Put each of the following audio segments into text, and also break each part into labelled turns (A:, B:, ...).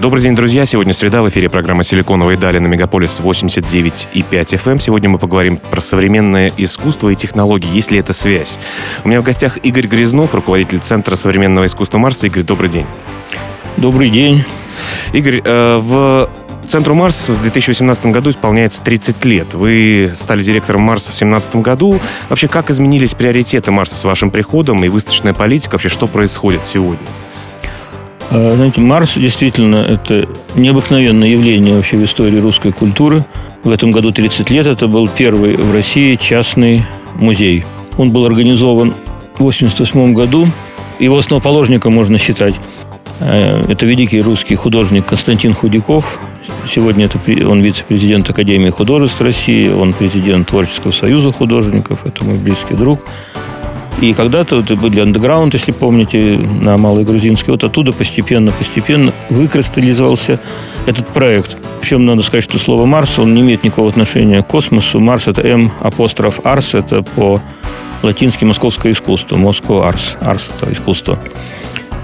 A: Добрый день, друзья. Сегодня среда. В эфире программа «Силиконовые дали» на Мегаполис 89 и 5 FM. Сегодня мы поговорим про современное искусство и технологии, есть ли это связь. У меня в гостях Игорь Грязнов, руководитель Центра современного искусства Марса. Игорь, добрый день.
B: Добрый день.
A: Игорь, э, в Центру Марс в 2018 году исполняется 30 лет. Вы стали директором Марса в 2017 году. Вообще, как изменились приоритеты Марса с вашим приходом и выставочная политика? Вообще, что происходит сегодня?
B: А, знаете, Марс действительно это необыкновенное явление вообще в истории русской культуры. В этом году 30 лет. Это был первый в России частный музей. Он был организован в 1988 году. Его основоположником можно считать э, это великий русский художник Константин Худяков. Сегодня это он вице-президент Академии художеств России, он президент Творческого союза художников, это мой близкий друг. И когда-то это были андеграунд, если помните, на Малой Грузинской. Вот оттуда постепенно, постепенно выкристаллизовался этот проект. Причем надо сказать, что слово «Марс», он не имеет никакого отношения к космосу. Марс – это М, апостроф Арс, это по латински московское искусство. Москва Арс. Арс – это искусство.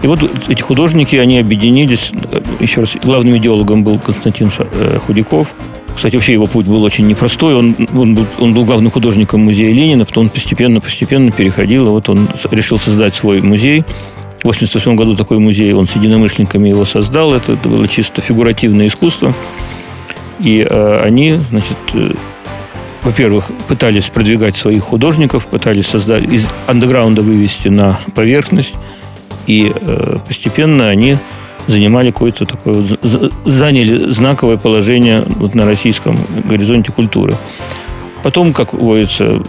B: И вот эти художники, они объединились. Еще раз, главным идеологом был Константин э, Худяков – кстати, вообще его путь был очень непростой. Он, он, был, он был главным художником музея Ленина, потом постепенно-постепенно переходил, и вот он решил создать свой музей. В 1988 году такой музей, он с единомышленниками его создал. Это, это было чисто фигуративное искусство. И э, они, значит, э, во-первых, пытались продвигать своих художников, пытались создать из андеграунда вывести на поверхность. И э, постепенно они занимали какое-то такое, заняли знаковое положение вот на российском горизонте культуры. Потом, как водится,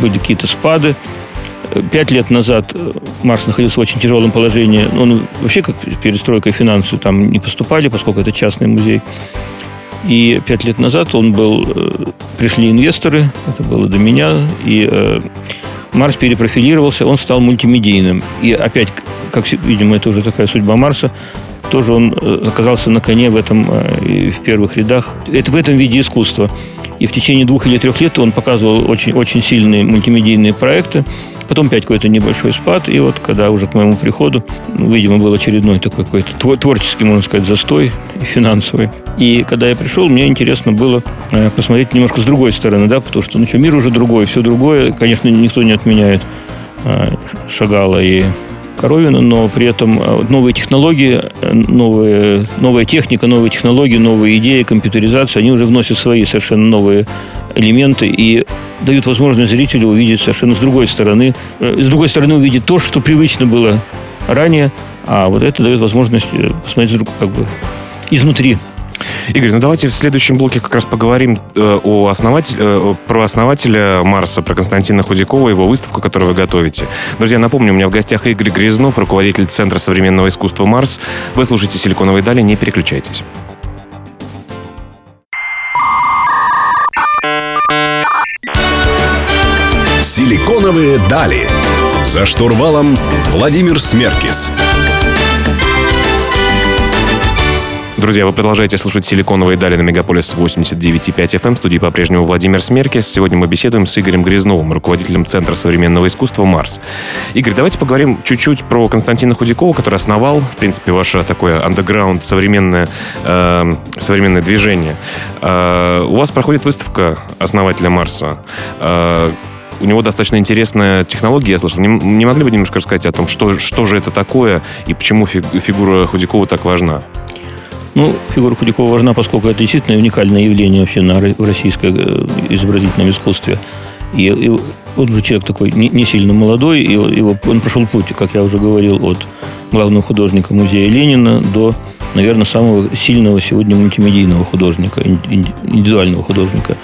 B: были какие-то спады. Пять лет назад Марс находился в очень тяжелом положении. Он вообще, как перестройка финансовая, там не поступали, поскольку это частный музей. И пять лет назад он был, э, пришли инвесторы, это было до меня, и э, Марс перепрофилировался, он стал мультимедийным. И опять, как видимо, это уже такая судьба Марса, тоже он э, оказался на коне в этом, э, в первых рядах. Это в этом виде искусства. И в течение двух или трех лет он показывал очень, очень сильные мультимедийные проекты. Потом опять какой-то небольшой спад. И вот когда уже к моему приходу, ну, видимо, был очередной такой какой-то творческий, можно сказать, застой финансовый. И когда я пришел, мне интересно было э, посмотреть немножко с другой стороны, да, потому что, ну что, мир уже другой, все другое. Конечно, никто не отменяет Шагала и Коровина, но при этом э, новые технологии, э, новые, новая техника, новые технологии, новые идеи, компьютеризация, они уже вносят свои совершенно новые элементы и дают возможность зрителю увидеть совершенно с другой стороны, э, с другой стороны увидеть то, что привычно было ранее, а вот это дает возможность посмотреть как бы изнутри
A: Игорь, ну давайте в следующем блоке как раз поговорим э, о основатель, э, про основателя Марса, про Константина Худякова, его выставку, которую вы готовите. Друзья, напомню, у меня в гостях Игорь Грязнов, руководитель Центра современного искусства «Марс». Вы слушаете «Силиконовые дали», не переключайтесь.
C: «Силиконовые дали». За штурвалом Владимир Смеркис.
A: Друзья, вы продолжаете слушать «Силиконовые дали» на Мегаполис 89,5 FM. В студии по-прежнему Владимир Смеркис. Сегодня мы беседуем с Игорем Грязновым, руководителем Центра современного искусства «Марс». Игорь, давайте поговорим чуть-чуть про Константина Худякова, который основал, в принципе, ваше такое андеграунд, современное, э, современное движение. Э, у вас проходит выставка основателя «Марса». Э, у него достаточно интересная технология, я слышал. Не, не могли бы немножко рассказать о том, что, что же это такое и почему фигура Худякова так важна?
B: Ну, фигура Худякова важна, поскольку это действительно уникальное явление вообще на, в российском э, изобразительном искусстве. И, и вот уже человек такой не, не сильно молодой, и его, он прошел путь, как я уже говорил, от главного художника музея Ленина до, наверное, самого сильного сегодня мультимедийного художника, индивидуального художника.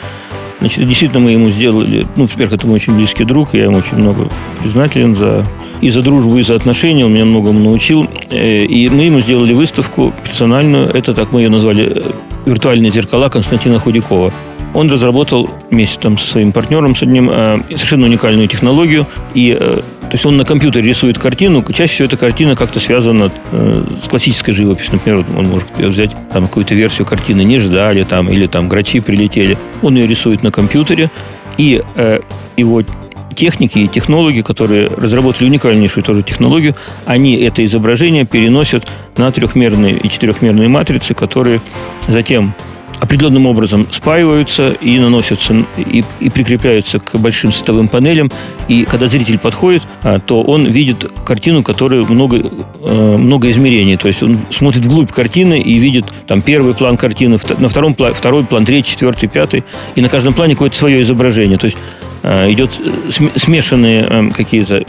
B: Значит, действительно, мы ему сделали, ну, во-первых, это мой очень близкий друг, я ему очень много признателен за и за дружбу, и за отношения. Он меня многому научил. Э, и мы ему сделали выставку персональную. Это, так мы ее назвали, э, «Виртуальные зеркала» Константина Худякова. Он разработал вместе там, со своим партнером, с одним, э, совершенно уникальную технологию. И То есть он на компьютере рисует картину, чаще всего эта картина как-то связана с классической живописью. Например, он может взять там какую-то версию картины «Не ждали» там, или там «Грачи прилетели». Он ее рисует на компьютере, и его техники и технологи, которые разработали уникальнейшую тоже технологию, они это изображение переносят на трехмерные и четырехмерные матрицы, которые затем определенным образом спаиваются и наносятся и, и прикрепляются к большим световым панелям. И когда зритель подходит, а, то он видит картину, которая много, э, много измерений. То есть он смотрит вглубь картины и видит там первый план картины, на втором плане второй план, третий, четвертый, пятый. И на каждом плане какое-то свое изображение. То есть идет э, смешанные какие-то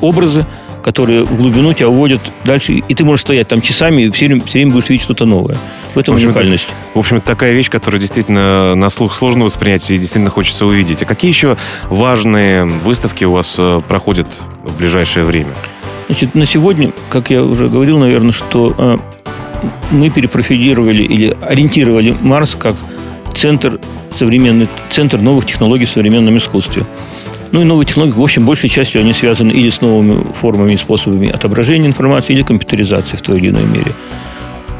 B: образы, которые в глубину тебя уводят дальше, и ты можешь стоять там часами, и все время, все время будешь видеть что-то новое. В этом в общем, уникальность.
A: Это, в общем, это такая вещь, которую действительно на слух сложно воспринять, и действительно хочется увидеть. А какие еще важные выставки у вас э, проходят в ближайшее время?
B: Значит, на сегодня, как я уже говорил, наверное, что э, мы перепрофилировали или ориентировали Марс как центр современный, центр новых технологий в современном искусстве. Ну и новые технологии, в общем, большей частью они связаны или с новыми формами и способами отображения информации, или компьютеризации в той или иной мере.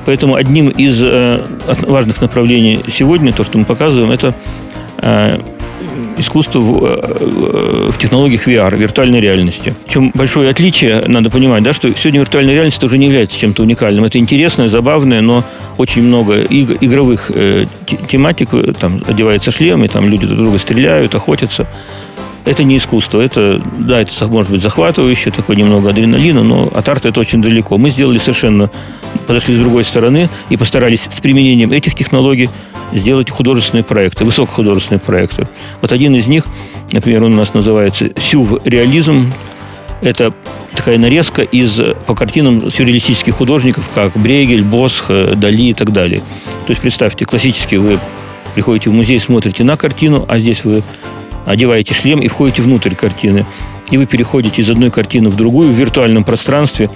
B: Поэтому одним из э, важных направлений сегодня, то, что мы показываем, это э, искусство в, э, в технологиях VR, виртуальной реальности. В чем большое отличие, надо понимать, да, что сегодня виртуальная реальность уже не является чем-то уникальным. Это интересное, забавное, но очень много иг- игровых э, тематик. Там одеваются шлемы, там люди друг друга стреляют, охотятся это не искусство. Это, да, это может быть захватывающе, такое немного адреналина, но от арта это очень далеко. Мы сделали совершенно, подошли с другой стороны и постарались с применением этих технологий сделать художественные проекты, высокохудожественные проекты. Вот один из них, например, он у нас называется «Сюв-реализм». Это такая нарезка из, по картинам сюрреалистических художников, как Брейгель, Босх, Дали и так далее. То есть, представьте, классически вы приходите в музей, смотрите на картину, а здесь вы одеваете шлем и входите внутрь картины. И вы переходите из одной картины в другую в виртуальном пространстве,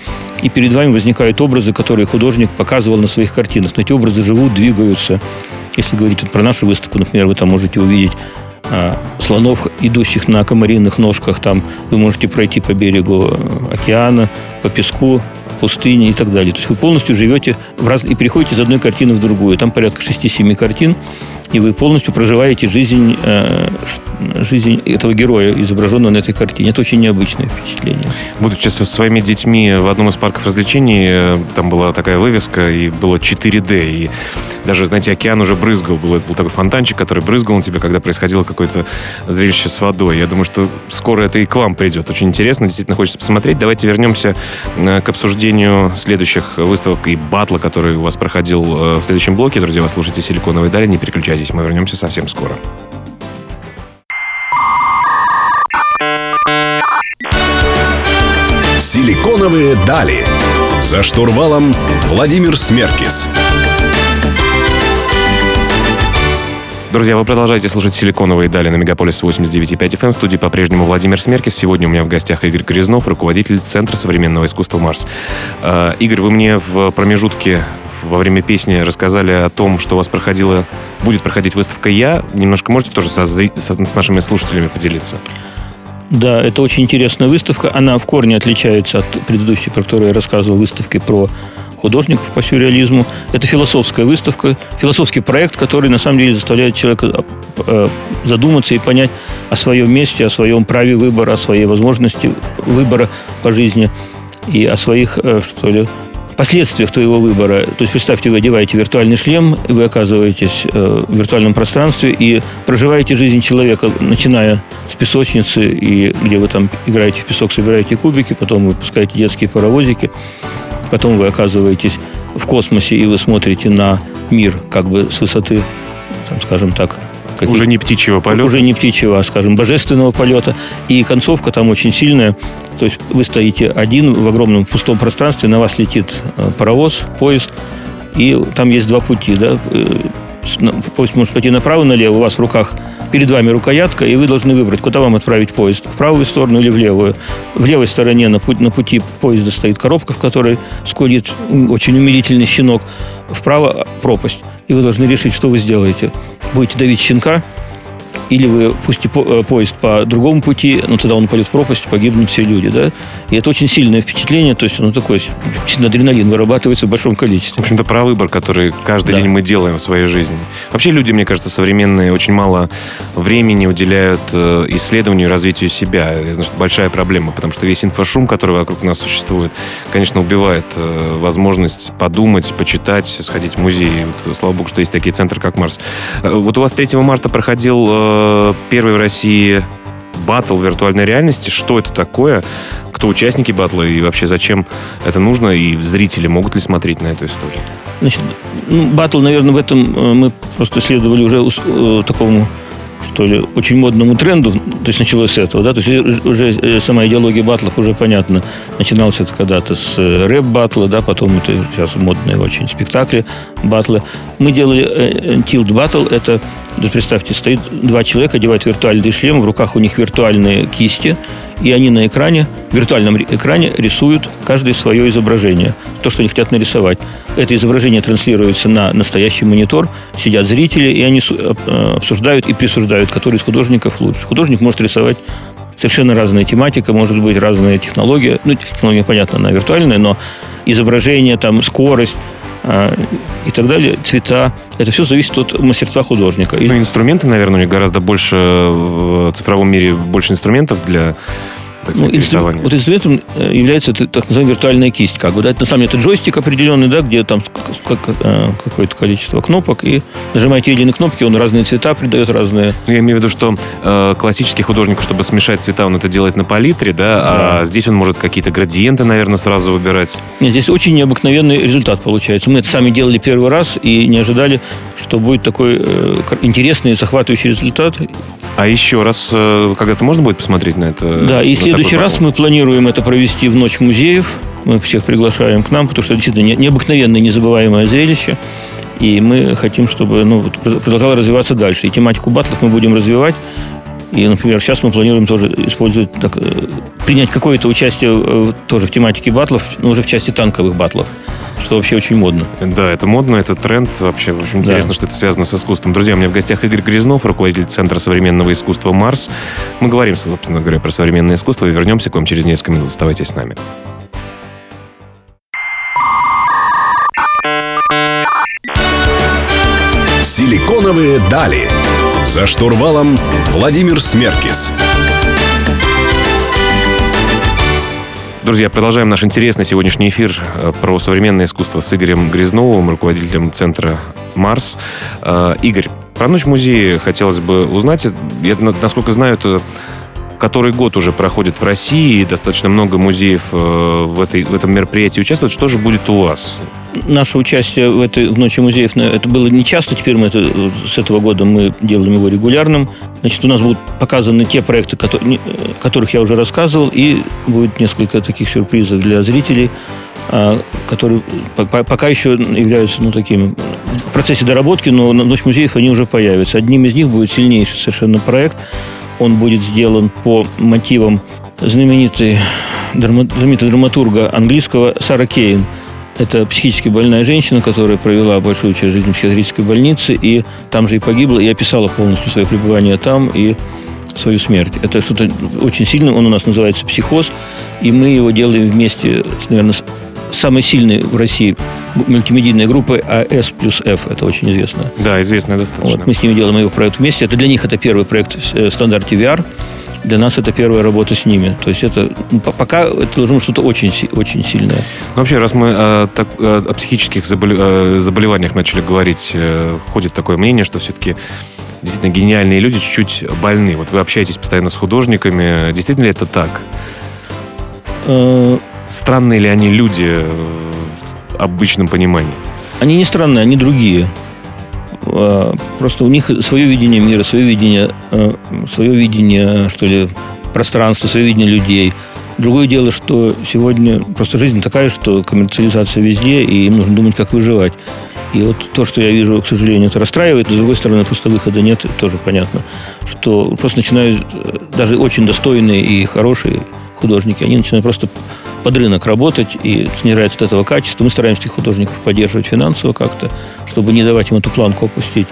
B: и перед вами возникают образы, которые художник показывал на своих картинах. Но эти образы живут, двигаются. Если говорить про нашу выставку, например, вы там можете увидеть а, слонов, идущих на комариных ножках. Там вы можете пройти по берегу э, океана, по песку, пустыне и так далее. То есть вы полностью живете в раз... и переходите из одной картины в другую. Там порядка 6-7 картин и вы полностью проживаете жизнь, э, жизнь этого героя, изображенного на этой картине. Это очень необычное впечатление.
A: Будучи со своими детьми в одном из парков развлечений, э, там была такая вывеска, и было 4D, и даже, знаете, океан уже брызгал. Был, был такой фонтанчик, который брызгал на тебя, когда происходило какое-то зрелище с водой. Я думаю, что скоро это и к вам придет. Очень интересно, действительно хочется посмотреть. Давайте вернемся э, к обсуждению следующих выставок и батла, который у вас проходил в следующем блоке. Друзья, вы слушаете «Силиконовые дали», не переключайтесь, мы вернемся совсем скоро.
C: Силиконовые дали. За штурвалом Владимир Смеркис.
A: Друзья, вы продолжаете слушать «Силиконовые дали» на Мегаполис 89.5 FM. В студии по-прежнему Владимир Смеркис. Сегодня у меня в гостях Игорь Грязнов, руководитель Центра современного искусства «Марс». Э, Игорь, вы мне в промежутке во время песни рассказали о том, что у вас проходила, будет проходить выставка «Я». Немножко можете тоже со, со, с нашими слушателями поделиться?
B: Да, это очень интересная выставка. Она в корне отличается от предыдущей, про которую я рассказывал, выставки про художников по сюрреализму. Это философская выставка, философский проект, который на самом деле заставляет человека э, задуматься и понять о своем месте, о своем праве выбора, о своей возможности выбора по жизни и о своих, э, что ли, последствиях твоего выбора. То есть, представьте, вы одеваете виртуальный шлем, вы оказываетесь э, в виртуальном пространстве и проживаете жизнь человека, начиная с песочницы, и где вы там играете в песок, собираете кубики, потом вы пускаете детские паровозики, потом вы оказываетесь в космосе, и вы смотрите на мир как бы с высоты, там, скажем так,
A: как уже не птичьего полета.
B: Уже не птичьего, а, скажем, божественного полета. И концовка там очень сильная. То есть вы стоите один в огромном пустом пространстве, на вас летит э, паровоз, поезд, и там есть два пути. Да? Э, поезд может пойти направо, налево, у вас в руках перед вами рукоятка, и вы должны выбрать, куда вам отправить поезд, в правую сторону или в левую. В левой стороне на, пути, на пути поезда стоит коробка, в которой скулит очень умилительный щенок. Вправо пропасть. И вы должны решить, что вы сделаете. Будете давить щенка, или вы пустите э, поезд по другому пути, но тогда он пойдет в пропасть, погибнут все люди, да. И это очень сильное впечатление, то есть, ну, такой адреналин вырабатывается в большом количестве.
A: В общем-то, про выбор, который каждый да. день мы делаем в своей жизни. Вообще люди, мне кажется, современные очень мало времени уделяют э, исследованию и развитию себя. Это значит, большая проблема, потому что весь инфошум, который вокруг нас существует, конечно, убивает э, возможность подумать, почитать, сходить в музей. Вот, слава богу, что есть такие центры, как Марс. Вот у вас 3 марта проходил первый в России батл виртуальной реальности. Что это такое? Кто участники батла и вообще зачем это нужно? И зрители могут ли смотреть на эту историю?
B: Значит, ну, батл, наверное, в этом э, мы просто следовали уже э, такому что ли, очень модному тренду, то есть началось с этого, да, то есть уже э, сама идеология батлов уже понятна. Начиналось это когда-то с э, рэп-батла, да, потом это сейчас модные очень спектакли, батлы. Мы делали тилд батл, это, представьте, стоит два человека, одевают виртуальный шлем, в руках у них виртуальные кисти, и они на экране, в виртуальном экране рисуют каждое свое изображение, то, что они хотят нарисовать. Это изображение транслируется на настоящий монитор, сидят зрители, и они э, обсуждают и присуждают, который из художников лучше. Художник может рисовать совершенно разная тематика, может быть разная технология. Ну, технология, понятно, она виртуальная, но изображение, там, скорость, и так далее, цвета. Это все зависит от мастерства художника.
A: Ну, инструменты, наверное, у них гораздо больше в цифровом мире больше инструментов для так сказать, ну, рисования.
B: Вот инструментом э, является так называемая виртуальная кисть. Как бы, да? Это на самом деле это джойстик определенный, да, где там как, э, какое-то количество кнопок, и нажимаете единые кнопки, он разные цвета придает, разные...
A: Ну, я имею в виду, что э, классический художник, чтобы смешать цвета, он это делает на палитре, да, да. а здесь он может какие-то градиенты, наверное, сразу выбирать.
B: Нет, здесь очень необыкновенный результат получается. Мы это сами делали первый раз и не ожидали, что будет такой э, интересный и захватывающий результат.
A: А еще раз, э, когда-то можно будет посмотреть на это?
B: Да, и в следующий раз мы планируем это провести в Ночь музеев. Мы всех приглашаем к нам, потому что это действительно необыкновенное, незабываемое зрелище. И мы хотим, чтобы ну, продолжало развиваться дальше. И тематику батлов мы будем развивать. И, например, сейчас мы планируем тоже использовать, так, э, принять какое-то участие тоже в тематике батлов, но уже в части танковых батлов что вообще очень модно.
A: Да, это модно, это тренд. Вообще очень интересно, да. что это связано с искусством. Друзья, у меня в гостях Игорь Грязнов, руководитель Центра современного искусства «Марс». Мы говорим, собственно говоря, про современное искусство и вернемся к вам через несколько минут. Оставайтесь с нами.
C: Силиконовые дали. За штурвалом Владимир Смеркис.
A: Друзья, продолжаем наш интересный сегодняшний эфир э, про современное искусство с Игорем Грязновым, руководителем центра «Марс». Э, Игорь, про ночь музея хотелось бы узнать. Я, насколько знаю, это который год уже проходит в России, и достаточно много музеев э, в, этой, в этом мероприятии участвуют. Что же будет у вас?
B: Наше участие в этой в Ночи музеев, это было не часто, теперь мы это, с этого года мы делаем его регулярным. Значит, у нас будут показаны те проекты, которые, которых я уже рассказывал, и будет несколько таких сюрпризов для зрителей, а, которые пока еще являются ну, такими в процессе доработки, но на Ночь музеев они уже появятся. Одним из них будет сильнейший совершенно проект – он будет сделан по мотивам знаменитой, знаменитой драматурга английского Сара Кейн. Это психически больная женщина, которая провела большую часть жизни в психиатрической больнице, и там же и погибла, и описала полностью свое пребывание там и свою смерть. Это что-то очень сильное, он у нас называется «Психоз», и мы его делаем вместе, наверное, самой сильной в России мультимедийной группой АС плюс F. Это очень известно.
A: Да, известно достаточно.
B: Вот, мы с ними делаем его проект вместе. Это для них это первый проект в э, стандарте VR. Для нас это первая работа с ними. То есть это ну, пока это должно быть что-то очень, очень сильное.
A: Ну, вообще, раз мы э, так, э, о психических э, заболеваниях начали говорить, э, ходит такое мнение, что все-таки действительно гениальные люди чуть-чуть больны. Вот вы общаетесь постоянно с художниками. Действительно ли это так? Э, Странные ли они люди в обычном понимании?
B: Они не странные, они другие. А, просто у них свое видение мира, свое видение, э, свое видение, что ли, пространства, свое видение людей. Другое дело, что сегодня просто жизнь такая, что коммерциализация везде, и им нужно думать, как выживать. И вот то, что я вижу, к сожалению, это расстраивает, но с другой стороны, просто выхода нет, тоже понятно. Что просто начинают э, даже очень достойные и хорошие художники, они начинают просто под рынок работать и снижается от этого качество. Мы стараемся этих художников поддерживать финансово как-то, чтобы не давать им эту планку опустить.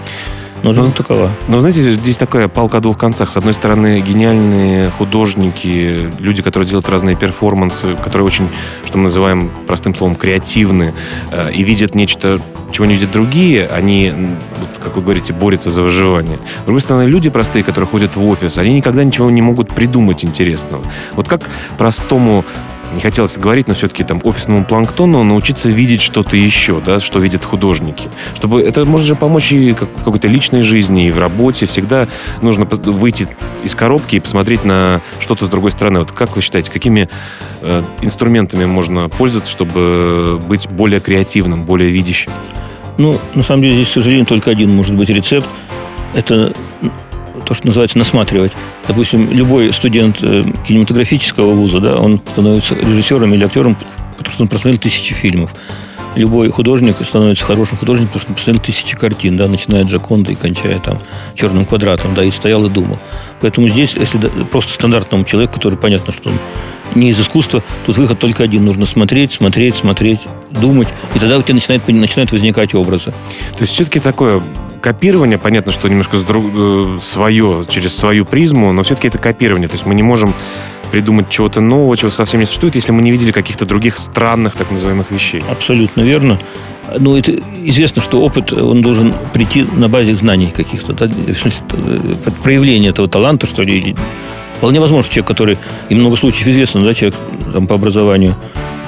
B: Но жизнь ну, такова.
A: Но знаете, здесь такая палка о двух концах. С одной стороны, гениальные художники, люди, которые делают разные перформансы, которые очень, что мы называем простым словом, креативны, э, и видят нечто чего не видят другие, они, как вы говорите, борются за выживание. С другой стороны, люди простые, которые ходят в офис, они никогда ничего не могут придумать интересного. Вот как простому не хотелось говорить, но все-таки там офисному планктону научиться видеть что-то еще, да, что видят художники. Чтобы это может же помочь и в какой-то личной жизни, и в работе. Всегда нужно выйти из коробки и посмотреть на что-то с другой стороны. Вот как вы считаете, какими э, инструментами можно пользоваться, чтобы быть более креативным, более видящим?
B: Ну, на самом деле, здесь, к сожалению, только один может быть рецепт. Это то, что называется насматривать. Допустим, любой студент э, кинематографического вуза, да, он становится режиссером или актером, потому что он просмотрел тысячи фильмов. Любой художник становится хорошим художником, потому что он посмотрел тысячи картин, да, начиная от Джаконда и кончая там черным квадратом, да, и стоял и думал. Поэтому здесь, если просто стандартному человеку, который понятно, что он не из искусства, тут выход только один. Нужно смотреть, смотреть, смотреть, думать. И тогда у тебя начинает, начинают возникать образы.
A: То есть все-таки такое копирование, понятно, что немножко э, свое, через свою призму, но все-таки это копирование. То есть мы не можем придумать чего-то нового, чего совсем не существует, если мы не видели каких-то других странных, так называемых, вещей.
B: Абсолютно верно. Ну, это известно, что опыт, он должен прийти на базе знаний каких-то, да, э, проявления этого таланта, что ли. Вполне возможно, человек, который, и много случаев известно, да, человек там, по образованию,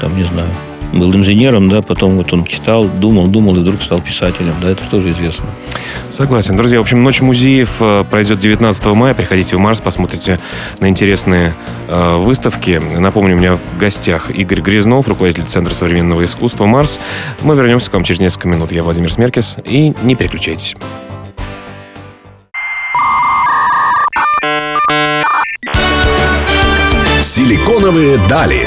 B: там, не знаю, был инженером, да, потом вот он читал, думал, думал и вдруг стал писателем, да, это что же известно.
A: Согласен. Друзья, в общем, Ночь музеев э, пройдет 19 мая. Приходите в Марс, посмотрите на интересные э, выставки. Напомню, у меня в гостях Игорь Грязнов, руководитель Центра современного искусства «Марс». Мы вернемся к вам через несколько минут. Я Владимир Смеркис, и не переключайтесь.
C: Силиконовые дали.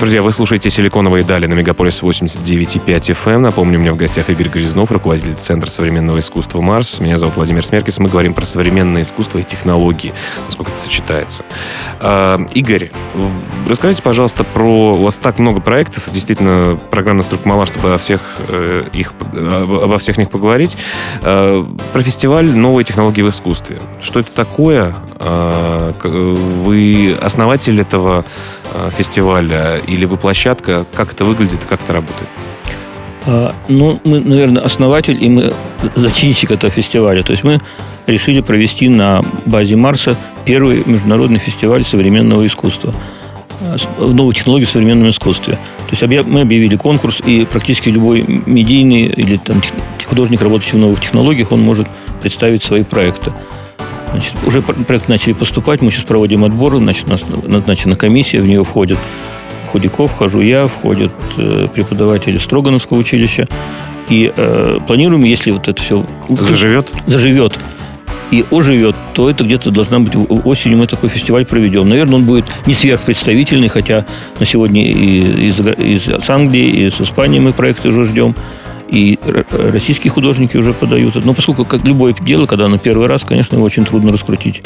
A: Друзья, вы слушаете «Силиконовые дали» на Мегаполис 89,5 FM. Напомню, у меня в гостях Игорь Грязнов, руководитель Центра современного искусства «Марс». Меня зовут Владимир Смеркис. Мы говорим про современное искусство и технологии, насколько это сочетается. А, Игорь, расскажите, пожалуйста, про... У вас так много проектов. Действительно, программа настолько мала, чтобы о всех, э, их, обо всех них поговорить. А, про фестиваль «Новые технологии в искусстве». Что это такое? А, вы основатель этого Э, фестиваля или вы площадка? Как это выглядит и как это работает?
B: А, ну, мы, наверное, основатель и мы зачинщик этого фестиваля. То есть мы решили провести на базе Марса первый международный фестиваль современного искусства в новых технологиях в современном искусстве. То есть мы объявили конкурс, и практически любой медийный или там, художник, работающий в новых технологиях, он может представить свои проекты. Значит, уже проект начали поступать, мы сейчас проводим отбор, значит, у нас назначена комиссия, в нее входят Худяков, вхожу я, входят э, преподаватели Строгановского училища. И э, планируем, если вот это все...
A: Заживет?
B: Заживет и оживет, то это где-то должна быть осенью мы такой фестиваль проведем. Наверное, он будет не сверхпредставительный, хотя на сегодня и из, из Англии, и из Испании мы проекты уже ждем и российские художники уже подают. Но поскольку, как любое дело, когда оно первый раз, конечно, его очень трудно раскрутить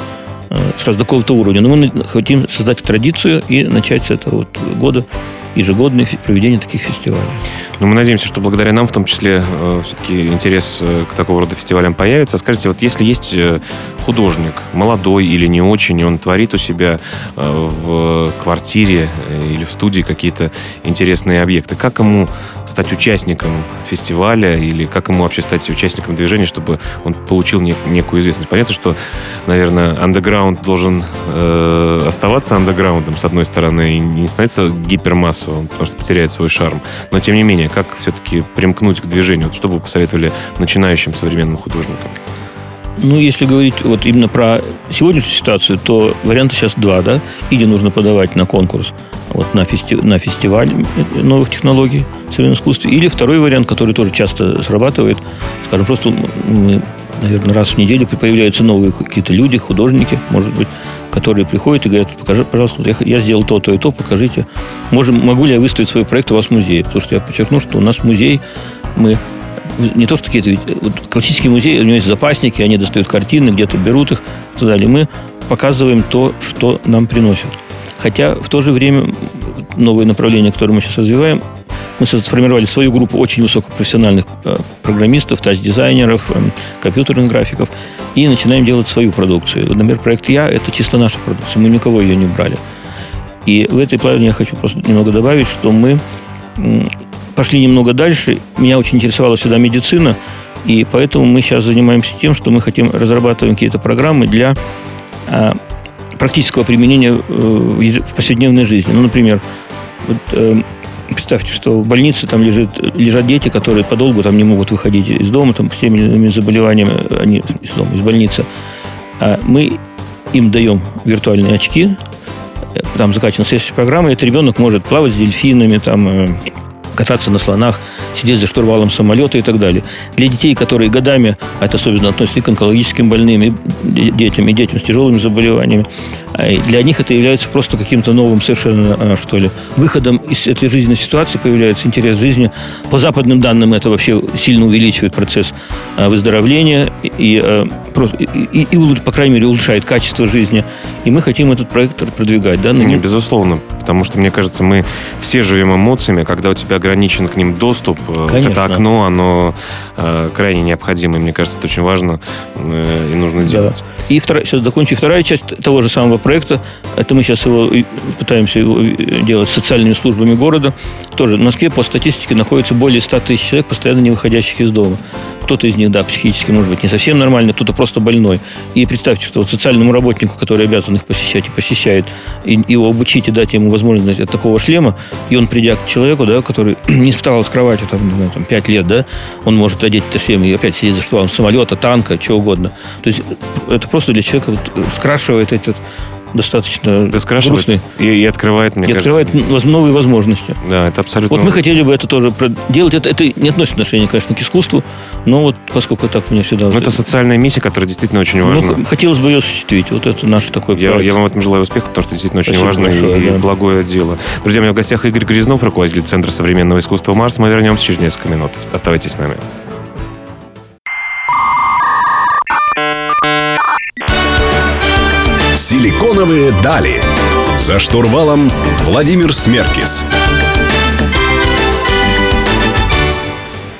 B: э, сразу до какого-то уровня. Но мы хотим создать традицию и начать с этого вот года ежегодное проведение таких фестивалей.
A: Ну, мы надеемся, что благодаря нам, в том числе, э, все-таки интерес э, к такого рода фестивалям появится. Скажите, вот если есть э, художник, молодой или не очень, и он творит у себя в квартире или в студии какие-то интересные объекты, как ему стать участником фестиваля или как ему вообще стать участником движения, чтобы он получил нек- некую известность? Понятно, что, наверное, андеграунд должен э, оставаться андеграундом, с одной стороны, и не становиться гипермассовым, потому что потеряет свой шарм. Но, тем не менее, как все-таки примкнуть к движению? Вот что бы вы посоветовали начинающим современным художникам?
B: Ну, если говорить вот именно про сегодняшнюю ситуацию, то варианта сейчас два, да? Или нужно подавать на конкурс, вот на, фести, на фестиваль новых технологий в современном искусстве, или второй вариант, который тоже часто срабатывает, скажем, просто мы, наверное, раз в неделю появляются новые какие-то люди, художники, может быть, которые приходят и говорят, покажи, пожалуйста, я, я сделал то, то и то, покажите. Можем, могу ли я выставить свой проект у вас в музее? Потому что я подчеркну, что у нас музей, мы не то, что какие-то... Вот классический музей, у него есть запасники, они достают картины, где-то берут их и так далее. Мы показываем то, что нам приносят. Хотя в то же время новые направления, которые мы сейчас развиваем, Мы сформировали свою группу очень высокопрофессиональных э, программистов, тач-дизайнеров, э, компьютерных графиков и начинаем делать свою продукцию. Например, проект «Я» — это чисто наша продукция, мы никого ее не брали. И в этой плане я хочу просто немного добавить, что мы пошли немного дальше. Меня очень интересовала всегда медицина, и поэтому мы сейчас занимаемся тем, что мы хотим разрабатывать какие-то программы для а, практического применения э, в повседневной жизни. Ну, например, вот, представьте, что в больнице там лежит, лежат дети, которые подолгу там не могут выходить из дома, там с теми или иными заболеваниями, они из дома, из больницы. А мы им даем виртуальные очки, э, там закачана следующая программа, и этот ребенок может плавать с дельфинами, там, кататься на слонах, сидеть за штурвалом самолета и так далее. Для детей, которые годами, а это особенно относится и к онкологическим больным, и детям, и детям с тяжелыми заболеваниями, для них это является просто каким-то новым совершенно, а, что ли, выходом из этой жизненной ситуации появляется интерес жизни. По западным данным это вообще сильно увеличивает процесс а, выздоровления и, и, и, и по крайней мере, улучшает качество жизни. И мы хотим этот проект продвигать. Да?
A: Не, безусловно. Потому что, мне кажется, мы все живем эмоциями, когда у тебя ограничен к ним доступ. Э, Конечно. Вот это окно, оно э, крайне необходимо. И мне кажется, это очень важно э, и нужно делать. Да.
B: И вторая, сейчас закончу. Вторая часть того же самого проекта, это мы сейчас его пытаемся его делать социальными службами города. Тоже в Москве по статистике находится более 100 тысяч человек, постоянно не выходящих из дома. Кто-то из них, да, психически, может быть, не совсем нормальный, кто-то просто больной. И представьте, что вот социальному работнику, который обязан их посещать и посещает, и его обучить и дать ему возможность от такого шлема, и он, придя к человеку, да, который не вставал с кровати там, не знаю, там, 5 лет, да, он может одеть этот шлем и опять сидеть за штурвалом самолета, танка, чего угодно. То есть это просто для человека вот скрашивает этот достаточно
A: да грустный. И, и открывает, мне
B: и
A: кажется.
B: открывает новые возможности.
A: Да, это абсолютно...
B: Вот мы хотели бы это тоже делать. Это, это не относит отношение, конечно, к искусству, но вот поскольку так мне всегда...
A: Но это, это социальная миссия, которая действительно очень ну, важна.
B: Ну, хотелось бы ее осуществить. Вот это наш такой
A: я, проект. Я вам в этом желаю успеха, потому что действительно очень Спасибо важно большое, и, да. благое дело. Друзья, у меня в гостях Игорь Грязнов, руководитель Центра современного искусства «Марс». Мы вернемся через несколько минут. Оставайтесь с нами.
C: Силиконовые дали. За штурвалом Владимир Смеркис.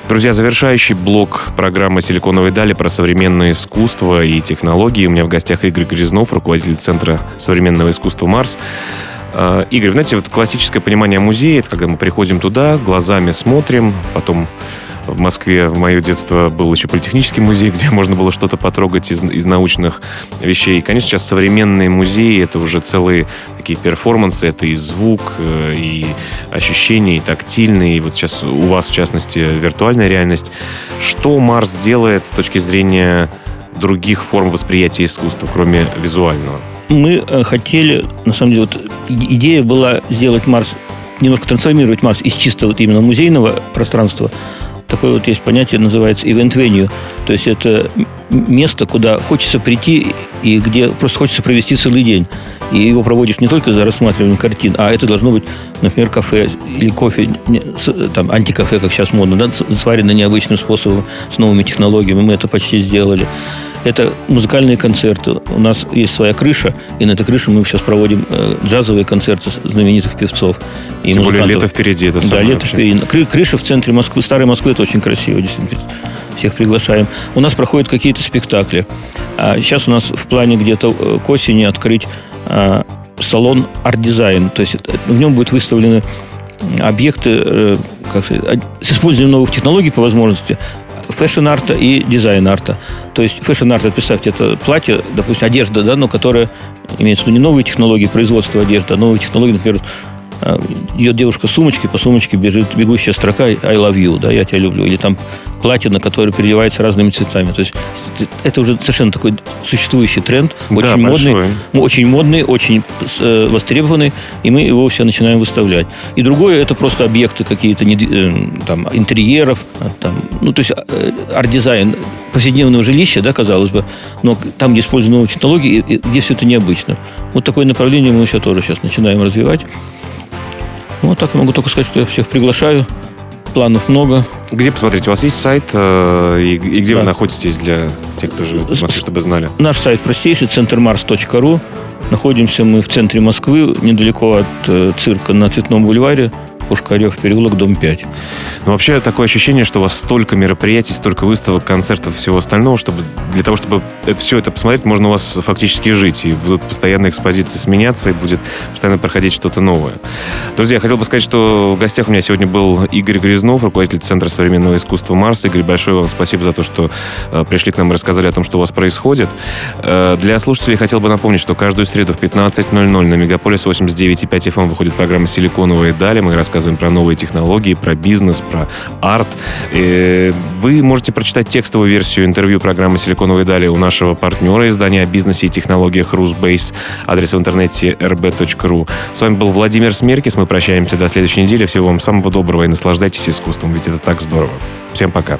A: Друзья, завершающий блок программы «Силиконовые дали» про современное искусство и технологии. У меня в гостях Игорь Грязнов, руководитель Центра современного искусства «Марс». А, Игорь, знаете, вот классическое понимание музея, это когда мы приходим туда, глазами смотрим, потом в Москве в мое детство был еще политехнический музей, где можно было что-то потрогать из, из научных вещей. И, конечно, сейчас современные музеи — это уже целые такие перформансы, это и звук, э, и ощущения, и тактильные, и вот сейчас у вас, в частности, виртуальная реальность. Что Марс делает с точки зрения других форм восприятия искусства, кроме визуального?
B: Мы э, хотели, на самом деле, вот идея была сделать Марс немножко трансформировать Марс из чисто вот именно музейного пространства такое вот есть понятие, называется event venue. То есть это место, куда хочется прийти и где просто хочется провести целый день. И его проводишь не только за рассматриванием картин, а это должно быть, например, кафе или кофе, там, антикафе, как сейчас модно, да, сварено необычным способом, с новыми технологиями. Мы это почти сделали. Это музыкальные концерты. У нас есть своя крыша, и на этой крыше мы сейчас проводим э, джазовые концерты знаменитых певцов.
A: И Тем более лето впереди. Это
B: да, лето впереди. Крыша в центре Москвы, старой Москвы, это очень красиво, действительно. Всех приглашаем. У нас проходят какие-то спектакли. А сейчас у нас в плане где-то э, к осени открыть а, салон арт-дизайн. То есть в нем будут выставлены объекты как сказать, с использованием новых технологий по возможности, фэшн-арта и дизайн-арта. То есть фэшн-арт, представьте, это платье, допустим, одежда, да, но которая имеется в виду не новые технологии производства одежды, а новые технологии, например, идет девушка с сумочкой, по сумочке бежит бегущая строка I love you, да, я тебя люблю. Или там платье, на которое переливается разными цветами. То есть это уже совершенно такой существующий тренд, очень да, модный, очень модный, очень э, востребованный, и мы его все начинаем выставлять. И другое это просто объекты какие-то э, там интерьеров, а, там, ну то есть э, арт-дизайн повседневного жилища, да, казалось бы, но там, где используют новые технологии, где все это необычно. Вот такое направление мы все тоже сейчас начинаем развивать. Вот так я могу только сказать, что я всех приглашаю. Планов много.
A: Где посмотреть? У вас есть сайт, э, и, и где да. вы находитесь для тех, кто живет в Москве, чтобы знали?
B: Наш сайт простейший, центрмарс.ру. Находимся мы в центре Москвы, недалеко от э, цирка на Цветном бульваре. Пушкарев переулок, дом 5.
A: Ну, вообще такое ощущение, что у вас столько мероприятий, столько выставок, концертов, всего остального, чтобы для того, чтобы все это посмотреть, можно у вас фактически жить. И будут постоянно экспозиции сменяться, и будет постоянно проходить что-то новое. Друзья, я хотел бы сказать, что в гостях у меня сегодня был Игорь Грязнов, руководитель Центра современного искусства «Марс». Игорь, большое вам спасибо за то, что э, пришли к нам и рассказали о том, что у вас происходит. Э, для слушателей хотел бы напомнить, что каждую среду в 15.00 на Мегаполис 89.5 FM эм выходит программа «Силиконовые дали». Мы рассказываем про новые технологии, про бизнес, про арт. И вы можете прочитать текстовую версию интервью программы «Силиконовые дали» у нашего партнера издания о бизнесе и технологиях «Русбейс». Адрес в интернете rb.ru. С вами был Владимир Смеркис. Мы прощаемся до следующей недели. Всего вам самого доброго и наслаждайтесь искусством, ведь это так здорово. Всем пока.